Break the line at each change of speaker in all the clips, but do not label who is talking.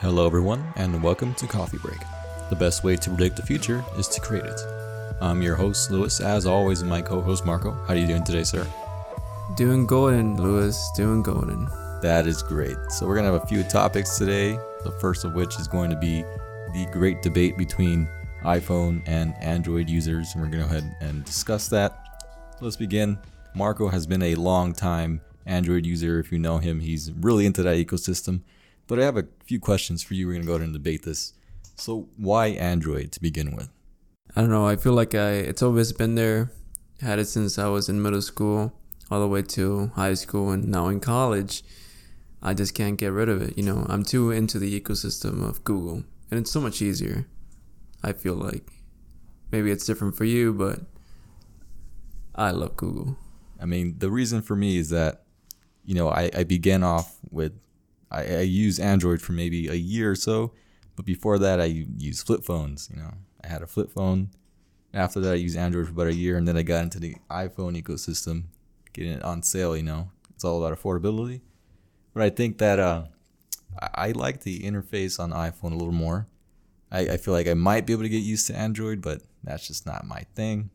Hello, everyone, and welcome to Coffee Break. The best way to predict the future is to create it. I'm your host, Lewis, as always, and my co host, Marco. How are you doing today, sir?
Doing golden, Lewis. Doing golden.
That is great. So, we're going to have a few topics today. The first of which is going to be the great debate between iPhone and Android users, and we're going to go ahead and discuss that. Let's begin. Marco has been a long time Android user. If you know him, he's really into that ecosystem. But I have a few questions for you. We're going to go ahead and debate this. So, why Android to begin with?
I don't know. I feel like I it's always been there. Had it since I was in middle school, all the way to high school, and now in college. I just can't get rid of it. You know, I'm too into the ecosystem of Google, and it's so much easier. I feel like maybe it's different for you, but I love Google.
I mean, the reason for me is that, you know, I, I began off with, I, I used Android for maybe a year or so, but before that, I used flip phones. You know, I had a flip phone. After that, I used Android for about a year, and then I got into the iPhone ecosystem, getting it on sale. You know, it's all about affordability. But I think that uh, I, I like the interface on iPhone a little more. I, I feel like I might be able to get used to Android, but that's just not my thing.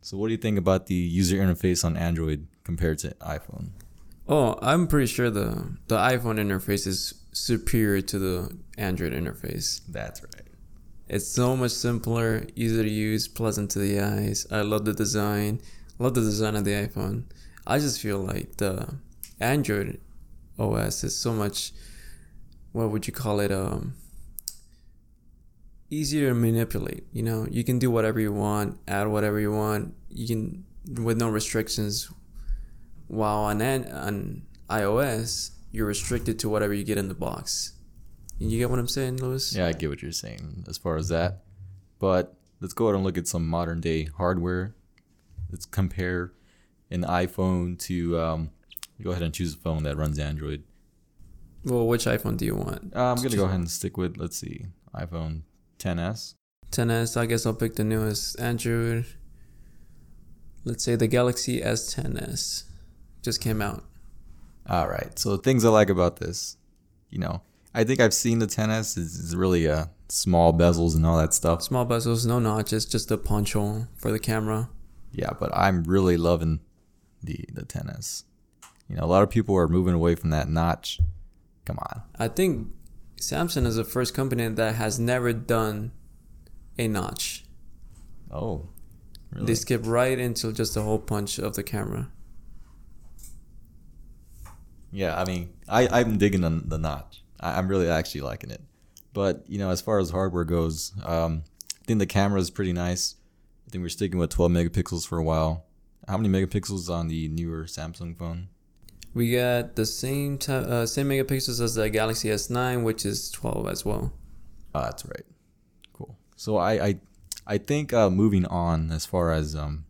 So, what do you think about the user interface on Android compared to iPhone?
Oh, I'm pretty sure the the iPhone interface is superior to the Android interface.
That's right.
It's so much simpler, easy to use, pleasant to the eyes. I love the design. Love the design of the iPhone. I just feel like the Android OS is so much what would you call it um easier to manipulate. You know, you can do whatever you want, add whatever you want. You can with no restrictions. While on on iOS, you're restricted to whatever you get in the box. You get what I'm saying, Lewis?
Yeah, I get what you're saying as far as that. But let's go ahead and look at some modern day hardware. Let's compare an iPhone to um, go ahead and choose a phone that runs Android.
Well, which iPhone do you want?
Uh, I'm gonna go ahead and stick with let's see, iPhone 10s.
10s. I guess I'll pick the newest Android. Let's say the Galaxy S10s just came out.
All right. So things I like about this, you know, I think I've seen the 10s. It's really uh, small bezels and all that stuff.
Small bezels, no notches, just a punch hole for the camera.
Yeah, but I'm really loving the the 10s. You know, a lot of people are moving away from that notch. Come on.
I think Samsung is the first company that has never done a notch.
Oh,
really? They skip right into just the whole punch of the camera.
Yeah, I mean, I I'm digging the, the notch. I, I'm really actually liking it. But you know, as far as hardware goes, um, I think the camera is pretty nice. I think we're sticking with 12 megapixels for a while. How many megapixels on the newer Samsung phone?
We got the same t- uh, same megapixels as the Galaxy S9, which is 12 as well.
Oh, that's right. Cool. So I I, I think uh, moving on as far as um,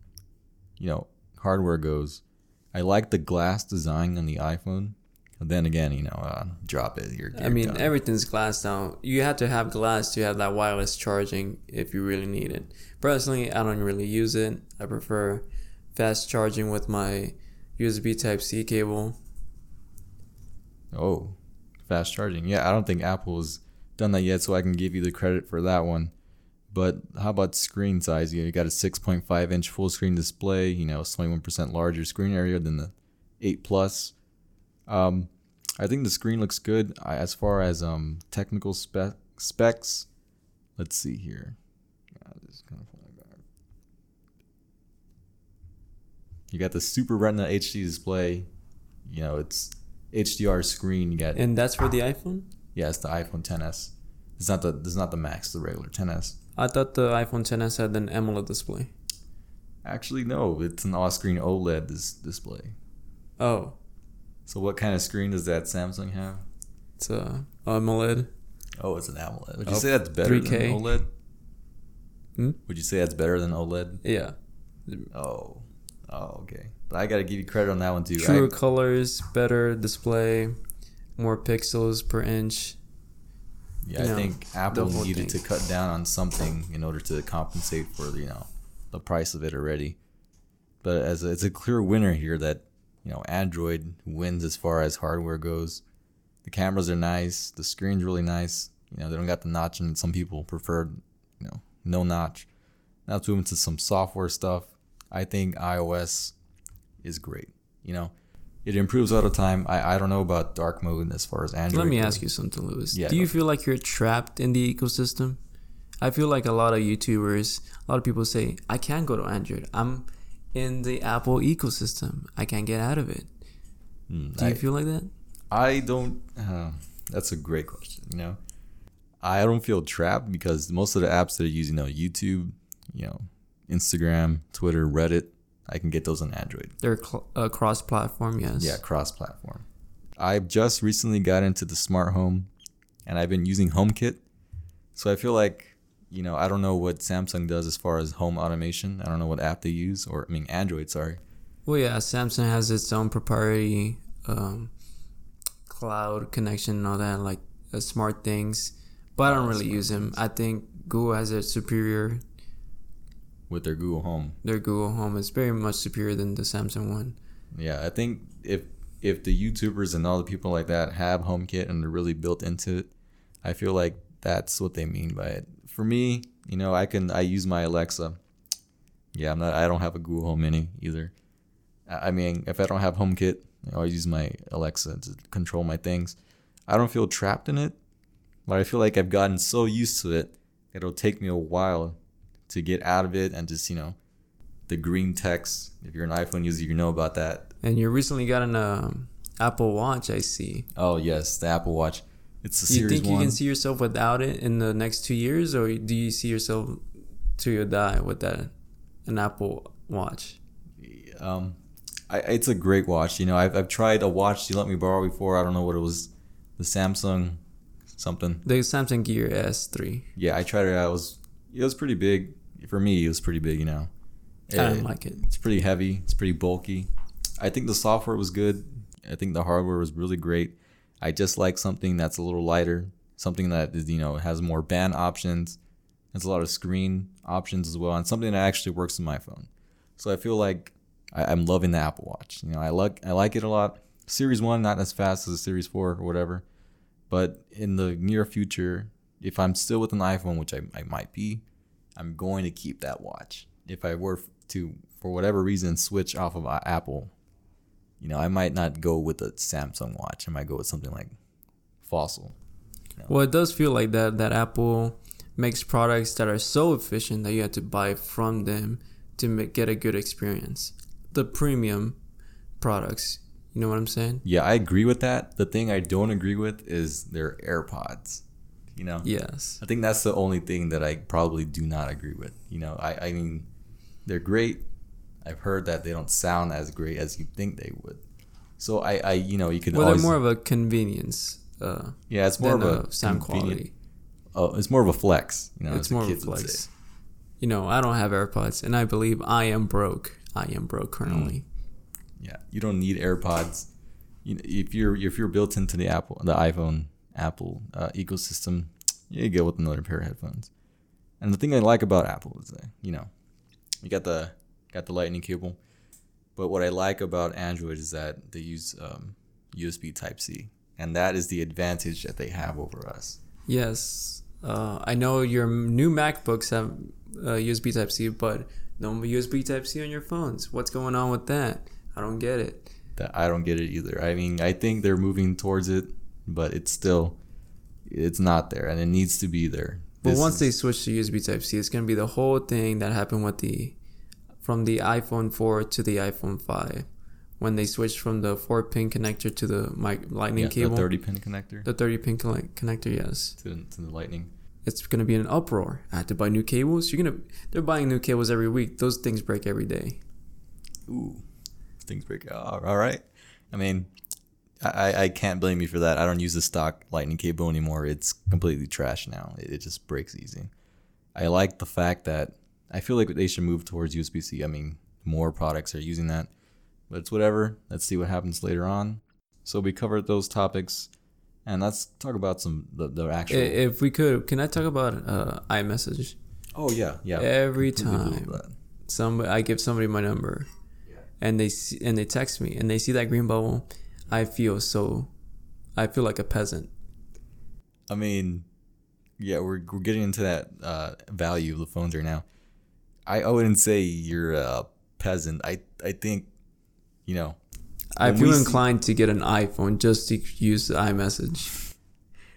you know, hardware goes, I like the glass design on the iPhone. But then again, you know, uh, drop it. You're, you're
I mean,
done.
everything's glass now. You have to have glass to have that wireless charging if you really need it. Personally, I don't really use it. I prefer fast charging with my USB Type C cable.
Oh, fast charging. Yeah, I don't think Apple has done that yet, so I can give you the credit for that one. But how about screen size? You, know, you got a 6.5 inch full screen display. You know, 21% larger screen area than the 8 Plus. Um, I think the screen looks good as far as um, technical spec specs. Let's see here. You got the Super Retina HD display. You know, it's HDR screen. You got
and that's for the iPhone.
Yeah, it's the iPhone 10s. It's not the it's not the Max, the regular 10s.
I thought the iPhone 10s had an AMOLED display.
Actually, no. It's an all-screen OLED dis- display.
Oh.
So what kind of screen does that Samsung have?
It's a AMOLED.
Oh, it's an AMOLED. Would you oh, say that's better 3K. than OLED? Hmm? Would you say that's better than OLED?
Yeah.
Oh. Oh, okay. But I got to give you credit on that one too.
Truer
I,
colors, better display, more pixels per inch.
Yeah, I think Apple needed thing. to cut down on something in order to compensate for you know the price of it already. But as a, it's a clear winner here that you know Android wins as far as hardware goes. The cameras are nice. The screen's really nice. You know, they don't got the notch, and some people prefer, you know, no notch. Now let's move into some software stuff. I think iOS is great. You know, it improves all the time. I, I don't know about dark mode as far as Android.
Let me ask you something, Lewis.
Yeah,
Do you feel like you're trapped in the ecosystem? I feel like a lot of YouTubers, a lot of people say, I can't go to Android. I'm in the Apple ecosystem. I can't get out of it.
Hmm,
Do
I,
you feel like that?
I don't. Uh, that's a great question. You know, I don't feel trapped because most of the apps that I use, you know, YouTube, you know, Instagram, Twitter, Reddit, I can get those on Android.
They're cl- uh, cross-platform, yes.
Yeah, cross-platform. I've just recently got into the smart home, and I've been using HomeKit. So I feel like, you know, I don't know what Samsung does as far as home automation. I don't know what app they use, or I mean Android. Sorry.
Well, yeah, Samsung has its own proprietary um, cloud connection and all that, like uh, SmartThings. But I don't
Oh,
really
smart
use them. I think Google has a superior.
With their Google Home.
Their Google Home is very much superior than the Samsung one.
Yeah, I think if if the YouTubers and all the people like that have HomeKit and they're really built into it, I feel like that's what they mean by it. For me, you know, I can I use my Alexa. Yeah, I'm not. I don't have a Google Home Mini either. I I mean, if I don't have HomeKit, I always use my Alexa to control my things. I don't feel trapped in it, but I feel like I've gotten so used to it, it'll take me a while to get out of it and just you know, the green text. If you're an iPhone user, you know about that.
And you recently got an um, Apple Watch, I see.
Oh yes, the Apple Watch. It's
Do you think you
One.
can see yourself without it in the next two years, or do you see yourself to you die with that an Apple Watch?
um, I, it's a great watch. You know, I've, I've tried a watch you let me borrow before. I don't know what it was, the Samsung something.
The Samsung Gear S3.
Yeah, I tried it. It was it was pretty big for me. It was pretty big. You know,
I don't like it.
It's pretty heavy. It's pretty bulky. I think the software was good. I think the hardware was really great. I just like something that's a little lighter, something that is you know has more band options, has a lot of screen options as well, and something that actually works in my phone. So I feel like I, I'm loving the Apple Watch. You know, I like I like it a lot. Series One not as fast as the Series Four or whatever, but in the near future, if I'm still with an iPhone, which I, I might be, I'm going to keep that watch. If I were to, for whatever reason, switch off of uh, Apple, you know, I might not go with a Samsung watch. I might go with something like Fossil.
Well, it does feel like that that Apple makes products that are so efficient that you have to buy from them to make, get a good experience. The premium products, you know what I'm saying?
Yeah, I agree with that. The thing I don't agree with is their AirPods. You know,
Yes.
I think that's the only thing that I probably do not agree with. You know, I, I mean, they're great. I've heard that they don't sound as great as you think they would. So I, I you know, you can
Well, they're more of a convenience uh,
yeah, it's more of a
sound quality.
Oh, it's more of a flex. You know,
it's more of a
kids would say.
flex. You know, I don't have AirPods, and I believe I am broke. I am broke currently.
Yeah, you don't need AirPods. You know, if you're if you're built into the Apple, the iPhone Apple uh, ecosystem, you go with another pair of headphones. And the thing I like about Apple is that you know, you got the got the Lightning cable, but what I like about Android is that they use um, USB Type C, and that is the advantage that they have over us.
Yes, uh, I know your new MacBooks have uh, USB Type C, but no USB Type C on your phones. What's going on with that? I don't get it.
That I don't get it either. I mean, I think they're moving towards it, but it's still it's not there, and it needs to be there.
But
This
once they switch to USB Type C, it's gonna be the whole thing that happened with the from the iPhone 4 to the iPhone 5 when they switched from the 4 pin connector to the mic lightning
yeah,
cable.
the 30 pin connector
the 30 pin conne- connector, yes.
to, to the lightning.
It's gonna be an uproar. I have to buy new cables. You're gonna they're buying new cables every week. Those things break every day.
Ooh, things break. All right. I mean, I, I can't blame you for that. I don't use the stock lightning cable anymore. It's completely trash now. It, it just breaks easy. I like the fact that I feel like they should move towards USB C. I mean, more products are using that, but it's whatever. Let's see what happens later on. So we covered those topics, and let's talk about some the, the actual.
If we could, can I talk about uh, iMessage?
oh yeah, yeah.
Every time somebody I give somebody my number, and they see, and they text me and they see that green bubble, I feel so I feel like a peasant.
I mean, yeah, we're we're getting into that uh, value of the phones right now. I, I wouldn't say you're a peasant. I I think, you know,
I feel
we see-
inclined to get an iPhone just to use the iMessage.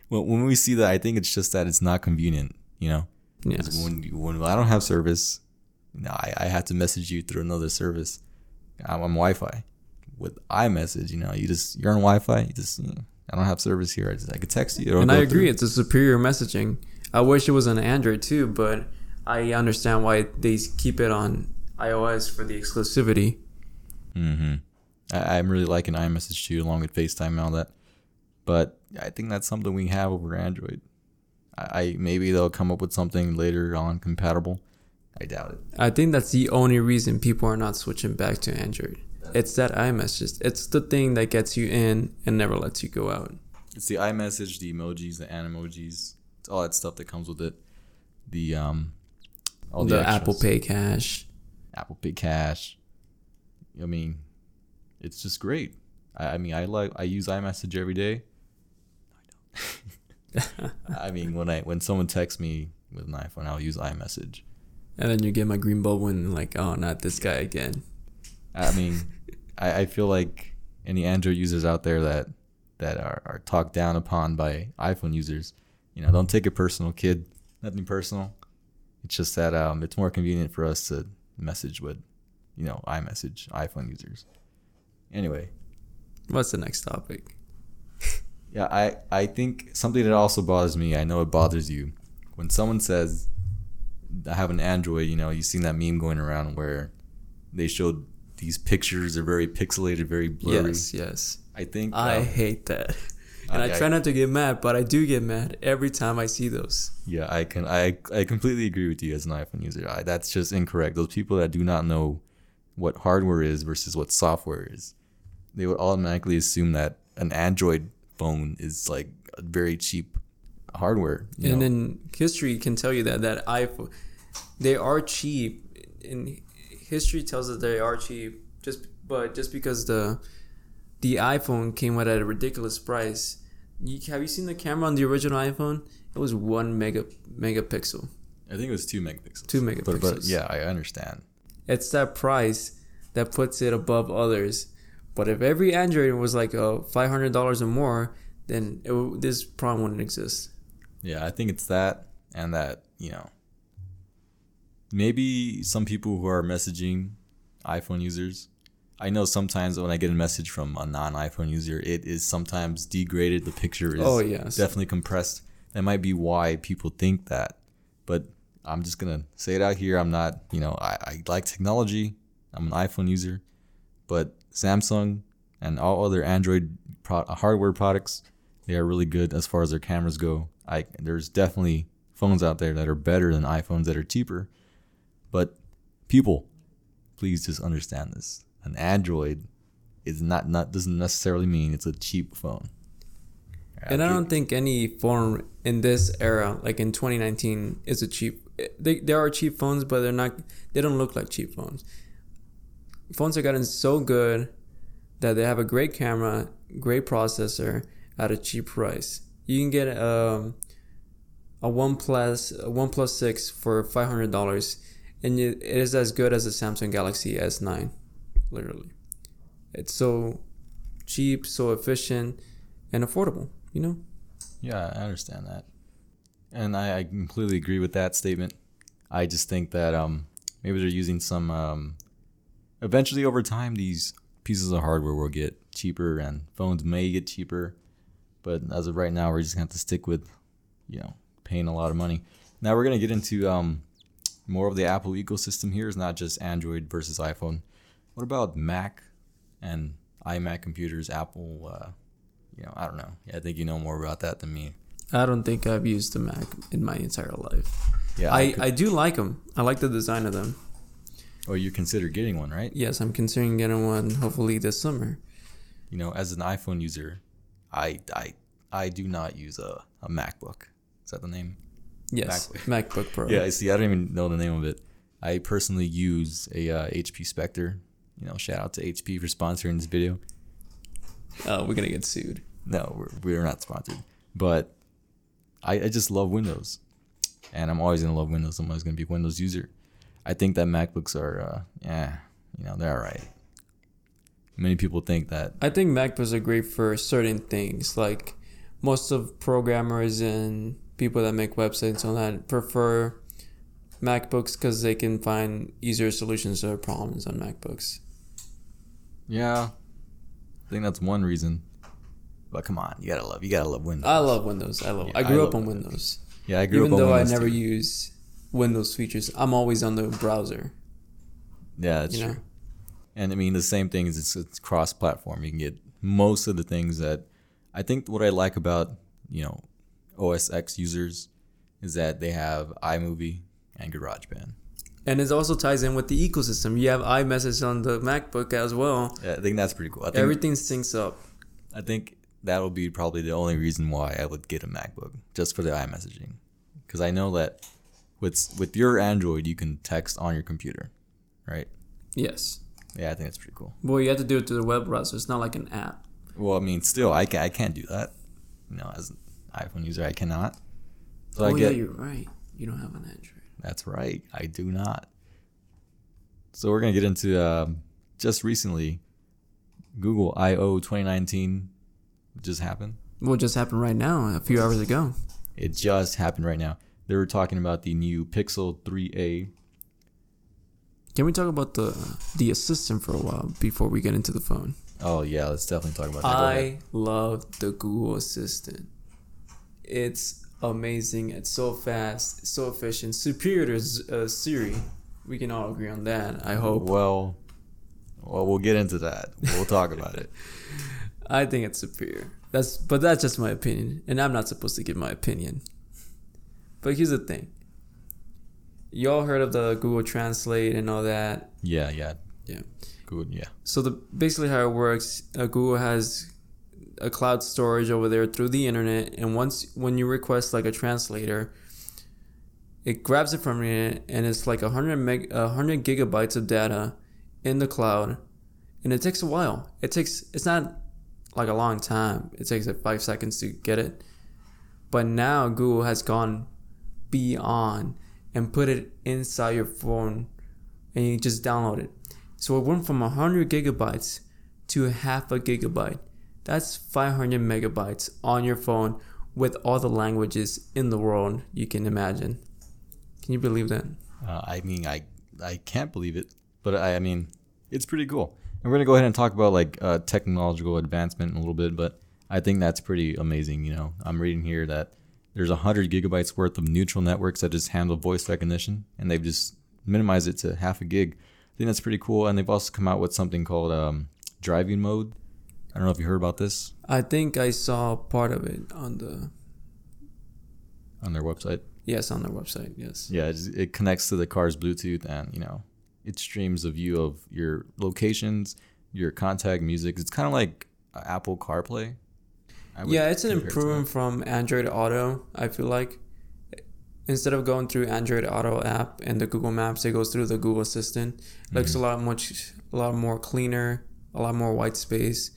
when when we see that, I think it's just that it's not convenient. You know,
Yes.
when you- when I don't have service, you know, I, I have to message you through another service. I'm on Wi-Fi. With iMessage, you know, you just you're on Wi-Fi. You just you know, I don't have service here. I just I could text you.
and I agree,
through.
it's a superior messaging. I wish it was on Android too, but I understand why they keep it on iOS for the exclusivity.
Mm-hmm. I, I'm really liking iMessage too, along with FaceTime and all that. But I think that's something we have over Android. I, I maybe they'll come up with something later on compatible. I doubt it.
I think that's the only reason people are not switching back to Android. It's that iMessage. It's the thing that gets you in and never lets you go out.
It's the iMessage, the emojis, the animojis, it's all that stuff that comes with it. The um, all
the
the,
Apple. Pay Cash.
Apple Pay Cash. I mean, it's just great. I, I mean, I like I use iMessage every day. I don't. I mean, when I when someone texts me with an iPhone, I'll use iMessage.
And then you get my green bubble and like, oh, not this guy again.
I mean, I, I feel like any Android users out there that that are, are talked down upon by iPhone users, you know, don't take it personal, kid. Nothing personal. It's just that um, it's more convenient for us to message with, you know, iMessage iPhone users. Anyway,
What's the next topic?
yeah, I I think something that also bothers me. I know it bothers you when someone says I have an Android. You know, you've seen that meme going around where they showed these pictures are very pixelated, very blurry.
Yes, yes.
I think
I
um,
hate that. And I,
I-
try not to get mad, but I do get mad every time I see those.
yeah, I can I I completely agree with you as an iPhone user. I, that's just incorrect. Those people that do not know what hardware is versus what software is, they would automatically assume that an Android phone is like a very cheap hardware.
and
know?
then history can tell you that that iPhone, they are cheap. And history tells us they are cheap. Just but just because the the iPhone came out at a ridiculous price. You, have you seen the camera on the original iPhone? It was one mega megapixel.
I think it was two megapixels.
Two
But, but
megapixels.
yeah, I understand.
It's that price that puts it above others. But if every Android was like uh, five hundred dollars or more, then it, this problem wouldn't exist.
Yeah, I think it's that and that, you know, maybe some people who are messaging iPhone users. I know sometimes when I get a message from a non iPhone user, it is sometimes degraded. The picture is
Oh, yes.
definitely compressed. That might be why people think that. But I'm just going to say it out here. I'm not, you know, I, I like technology. I'm an iPhone user. But Samsung and all other Android pro- hardware products, they are really good as far as their cameras go. I there's definitely phones out there that are better than iPhones that are cheaper. But people, please just understand this. An Android is not not doesn't necessarily mean it's a cheap phone.
And I don't think any phone in this era, like in 2019, is a cheap. They, there are cheap phones, but they're not. They don't look like cheap phones. Phones have gotten so good that they have a great camera, great processor at a cheap price. You can get um, a OnePlus a OnePlus Six for five hundred dollars, and it is as good as a Samsung Galaxy S9, literally. It's so cheap, so efficient, and affordable. You know.
Yeah, I understand that, and I, I completely agree with that statement. I just think that um, maybe they're using some. Um, eventually, over time, these pieces of hardware will get cheaper, and phones may get cheaper. But as of right now, we're just gonna have to stick with, you know, paying a lot of money. Now we're gonna get into um, more of the Apple ecosystem here is not just Android versus iPhone. What about Mac and iMac computers? Apple. Uh, you know, I don't know. Yeah, I think you know more about that than me.
I don't think I've used a Mac in my entire life.
Yeah,
I,
could-
I do like them. I like the design of them.
or you consider getting one, right?
Yes, I'm considering getting one hopefully this summer.
You know, as an iPhone user, I I I do not use a, a MacBook. Is that the name?
Yes, MacBook Pro.
Yeah, I see. I don't even know the name of it. I personally use a uh, HP Spectre. You know, shout out to HP for sponsoring this video.
Oh, we're gonna get sued.
no, we're, we're not sponsored. But I, I just love Windows, and I'm always gonna love Windows. I'm always gonna be a Windows user. I think that MacBooks are, uh, yeah, you know, they're all right. Many people think that
I think MacBooks are great for certain things. Like most of programmers and people that make websites and all that prefer MacBooks because they can find easier solutions to their problems on MacBooks.
Yeah, I think that's one reason. But come on, you gotta love, you gotta love Windows.
I love Windows. I love.
Yeah,
I grew
I
up on
Windows.
Windows.
yeah, I grew
Even
up on
though I never
too.
use Windows features, I'm always on the browser.
Yeah, that's
you know?
true. And I mean, the same thing is it's, it's cross-platform. You can get most of the things that I think what I like about you know OS X users is that they have iMovie and GarageBand.
And it also ties in with the ecosystem. You have iMessage on the MacBook as well.
Yeah, I think that's pretty cool. I think
Everything syncs up.
I think that'll be probably the only reason why I would get a MacBook, just for the iMessaging, because I know that with with your Android you can text on your computer, right?
Yes.
Yeah, I think that's pretty cool.
Well, you have to do it through the web browser. It's not like an app.
Well, I mean, still, I can I can't do that. You know, as iPhone user, I cannot. So
oh
I
yeah, you're right. You don't have an Android.
that's right. I do not. So we're gonna get into um, just recently, Google I/O 2019 just happened.
What just happened right now, a few hours ago?
It just happened right now. They were talking about the new Pixel 3a.
Can we talk about the the assistant for a while before we get into the phone?
Oh yeah, let's definitely talk about that.
I love the Google Assistant. It's amazing. It's so fast, it's so efficient, superior to uh, Siri. We can all agree on that. I hope.
Well, well, we'll get into that. We'll talk about it.
I think it's superior. That's but that's just my opinion, and I'm not supposed to give my opinion. But here's the thing. Y'all heard of the Google Translate and all that?
Yeah, yeah,
Yeah.
good. Yeah,
So the basically how it works, uh, Google has a cloud storage over there through the internet, and once when you request like a translator, it grabs it from you, and it's like a hundred meg, a hundred gigabytes of data in the cloud, and it takes a while. It takes it's not like a long time. It takes like five seconds to get it, but now Google has gone beyond and put it inside your phone, and you just download it. So it went from 100 gigabytes to half a gigabyte. That's 500 megabytes on your phone with all the languages in the world you can imagine. Can you believe that?
uh, I mean, I I can't believe it, but I, I mean, it's pretty cool. And we're gonna go ahead and talk about like uh, technological advancement in a little bit, but I think that's pretty amazing. You know, I'm reading here that there's 100 gigabytes worth of neural networks that just handle voice recognition, and they've just minimized it to half a gig. I think that's pretty cool. And they've also come out with something called um, driving mode. I don't know if you heard about this
I think I saw part of it on the
on their website.
yes on their website. Yes.
Yeah, it's, it connects to the car's Bluetooth, and you know, it streams a view of your locations, your contact music. It's kind of like Apple CarPlay.
Yeah, it's an
it
improvement from Android Auto. I feel like instead of going through Android Auto app and the Google Maps, it goes through the Google Assistant. It looks mm-hmm. a lot much, a lot more cleaner, a lot more white space,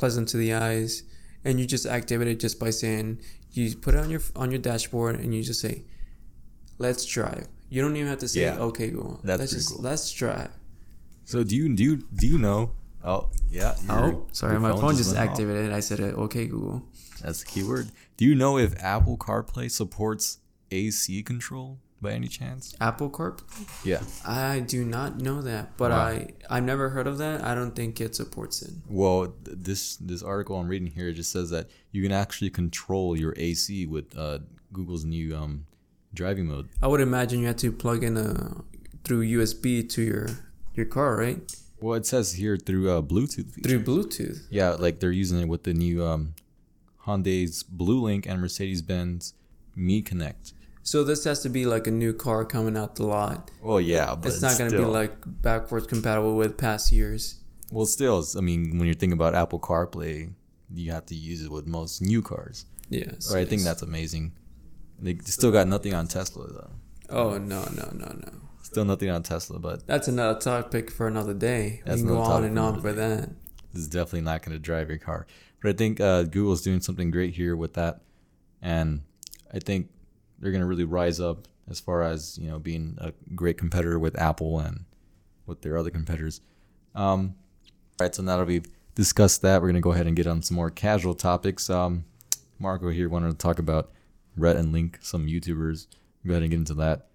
pleasant to the eyes, and you just activate it just by saying you put it on your on your dashboard and you just say, "Let's drive." You don't even have to say,
Yeah.
"Okay, Google."
That's
let's just
cool.
let's drive.
So do you do you, do you know? Oh yeah.
Oh, sorry, my phone just
went off.
activated. I said, "Okay, Google."
That's the keyword. Do you know if Apple CarPlay supports AC control by any chance?
Apple Corp.
Yeah.
I do not know that, but
Wow.
I I've never heard of that. I don't think it supports it.
Well, th- this this article I'm reading here just says that you can actually control your AC with uh, Google's new um, driving mode.
I would imagine you had to plug in a through USB to your your car, right?
Well, it says here through uh, Bluetooth. Feature.
Through Bluetooth.
Yeah, like they're using it with the new um, Hyundai's Blue Link and Mercedes Benz Me Connect.
So this has to be like a new car coming out the lot.
Well, yeah, but
it's not going to be like backwards compatible with past years.
Well, still, I mean, when you're thinking about Apple CarPlay, you have to use it with most new cars.
Yes.
So I think that's amazing. They still got nothing on Tesla though.
Oh no no no no.
Still nothing on Tesla, but
That's another topic for another day.
That's
we can go on and on for that.
this is definitely not going to drive your car. But I think uh, Google's doing something great here with that, and I think they're gonna really rise up as far as you know being a great competitor with Apple and with their other competitors. Um, all right, so now that we've discussed that, we're gonna go ahead and get on some more casual topics. Um, Marco here wanted to talk about Rhett and Link, some YouTubers. Go ahead and get into that.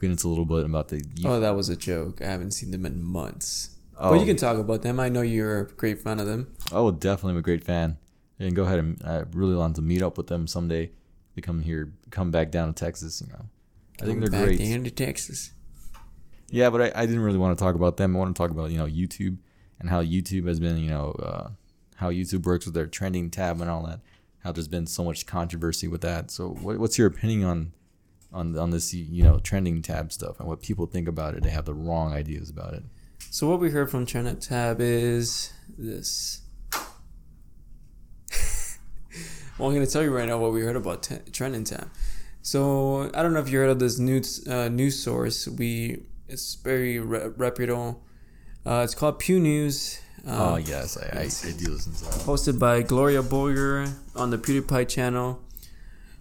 Get into a little bit about the.
Oh, that was a joke. I haven't seen them in months.
Oh.
But you can talk about them. I know you're a great fan of them.
Oh, definitely, I'm a great fan. And go ahead and I really want to meet up with them someday. They come here, come back down to Texas. You know, I think they're
back
great.
down to Texas.
Yeah, but I, I didn't really want to talk about them. I want to talk about you know YouTube and how YouTube has been you know uh, how YouTube works with their trending tab and all that. How there's been so much controversy with that. So what, what's your opinion on on on this you know trending tab stuff and what people think about it? They have the wrong ideas about it.
So what we heard from Trending Tab is this. Well, I'm gonna tell you right now what we heard about t- Trending Tab. So I don't know if you heard of this news uh, news source. We it's very re- reputable. Uh, it's called Pew News.
oh
Uh,
yes, I, I, I do listen to that.
hosted by Gloria Borger on the PewDiePie channel.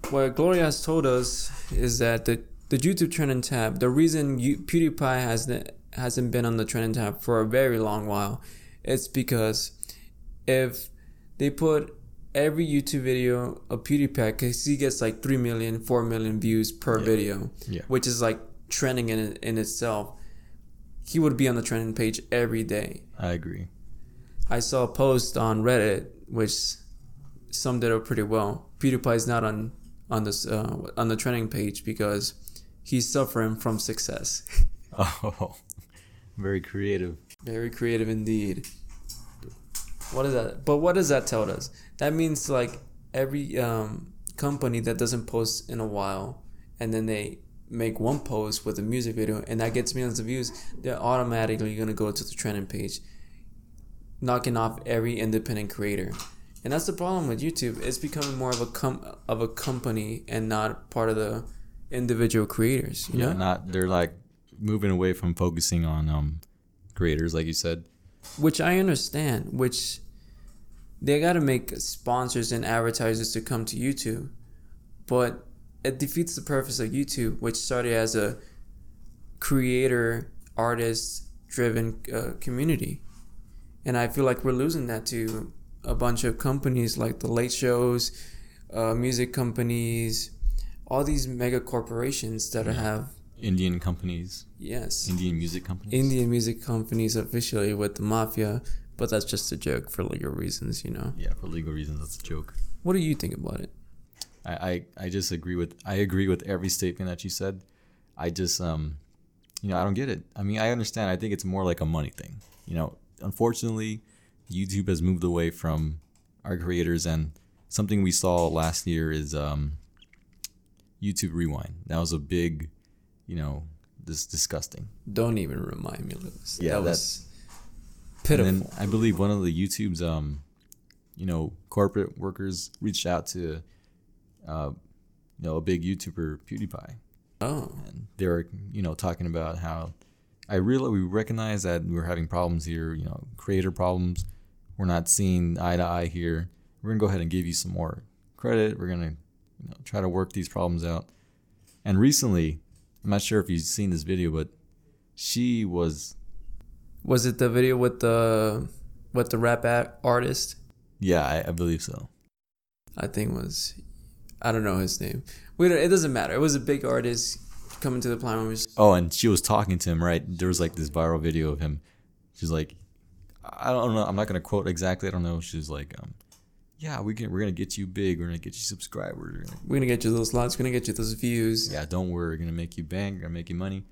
What Gloria has told us is that the, the YouTube trending tab, the reason you, PewDiePie has the, hasn't been on the trending tab for a very long while, it's because if they put every YouTube video of PewDiePie, because he gets like 3 million, 4 million views per
Yeah.
video,
Yeah.
which is like trending in, in itself, he would be on the trending page every day.
I agree.
I saw a post on Reddit which summed it up pretty well. PewDiePie is not on on this uh, on the trending page because he's suffering from success.
Oh, very creative.
Very creative indeed. What is that? But what does that tell us? That means like every um, company that doesn't post in a while, and then they make one post with a music video, and that gets millions of views, they're automatically gonna go to the trending page, knocking off every independent creator. And that's the problem with YouTube. It's becoming more of a com- of a company and not part of the individual creators. You
Yeah,
know?
not they're like moving away from focusing on um creators, like you said.
which I understand, which they got to make sponsors and advertisers to come to YouTube, but it defeats the purpose of YouTube, which started as a creator, artist driven uh, community. And I feel like we're losing that to a bunch of companies like the late shows, uh, music companies, all these mega corporations that have,
Indian companies,
yes,
Indian music companies.
Indian music companies officially with the mafia, but that's just a joke for legal reasons, you know.
Yeah, for legal reasons, that's a joke.
What do you think about it?
I, I, I just agree with I agree with every statement that you said. I just um you know, I don't get it. I mean, I understand. I think it's more like a money thing. You know, unfortunately, YouTube has moved away from our creators and something we saw last year is um YouTube Rewind. That was a big, you know, this disgusting.
Don't even remind me, Lewis.
Yeah,
that
that-
was pitiful.
And then I believe one of the YouTube's um, you know, corporate workers reached out to uh, you know, a big YouTuber PewDiePie.
oh,
And they were, you know, talking about how I really we recognize that we're having problems here, you know, creator problems. We're not seeing eye to eye here. We're gonna go ahead and give you some more credit. We're gonna, you know, try to work these problems out. And recently, I'm not sure if you've seen this video, but she was
was it the video with the with the rap artist?
yeah, I, I believe so.
I think was I don't know his name. We don't, it doesn't matter. It was a big artist coming to the platform. Was,
Oh, and she was talking to him, right? There was like this viral video of him. She's like, I don't know. I'm not gonna quote exactly. I don't know. She's like, um, yeah, we can. We're gonna get you big. We're gonna get you subscribers. We're gonna,
we're gonna get you those likes. We're gonna get you those views.
yeah, don't worry. We're gonna make you bank. We're gonna make you money.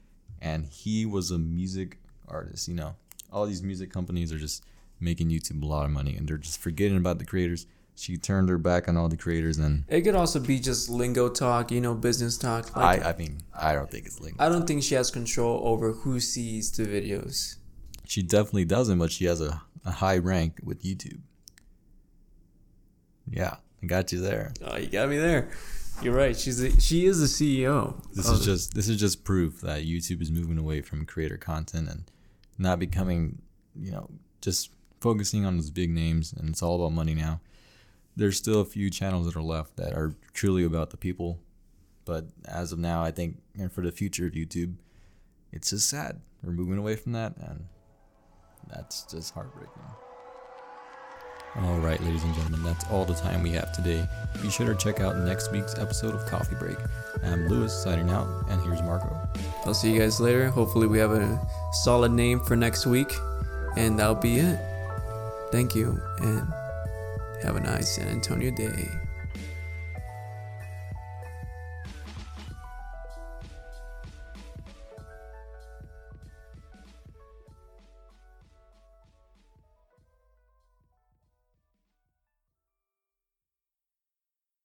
And he was a music artist. You know, all these music companies are just making YouTube a lot of money, and they're just forgetting about the creators. She turned her back on all the creators, and
It could also be just lingo talk, you know, business talk. Like,
I, I mean, I don't think it's lingo.
I don't think she has control over who sees the videos.
She definitely doesn't, but she has a, a high rank with YouTube. Yeah, I got you there.
Oh, you got me there. You're right. She's a, she is the CEO.
This is just this is just proof that YouTube is moving away from creator content and not becoming, you know, just focusing on those big names and it's all about money now. there's still a few channels that are left that are truly about the people. But as of now, I think, and for the future of YouTube, it's just sad. We're moving away from that, and that's just heartbreaking. All right, ladies and gentlemen, that's all the time we have today. Be sure to check out next week's episode of Coffee Break. I'm Lewis signing out, and here's Marco.
I'll see you guys later. Hopefully, we have a solid name for next week, and that'll be it. Thank you, and have a nice San Antonio day.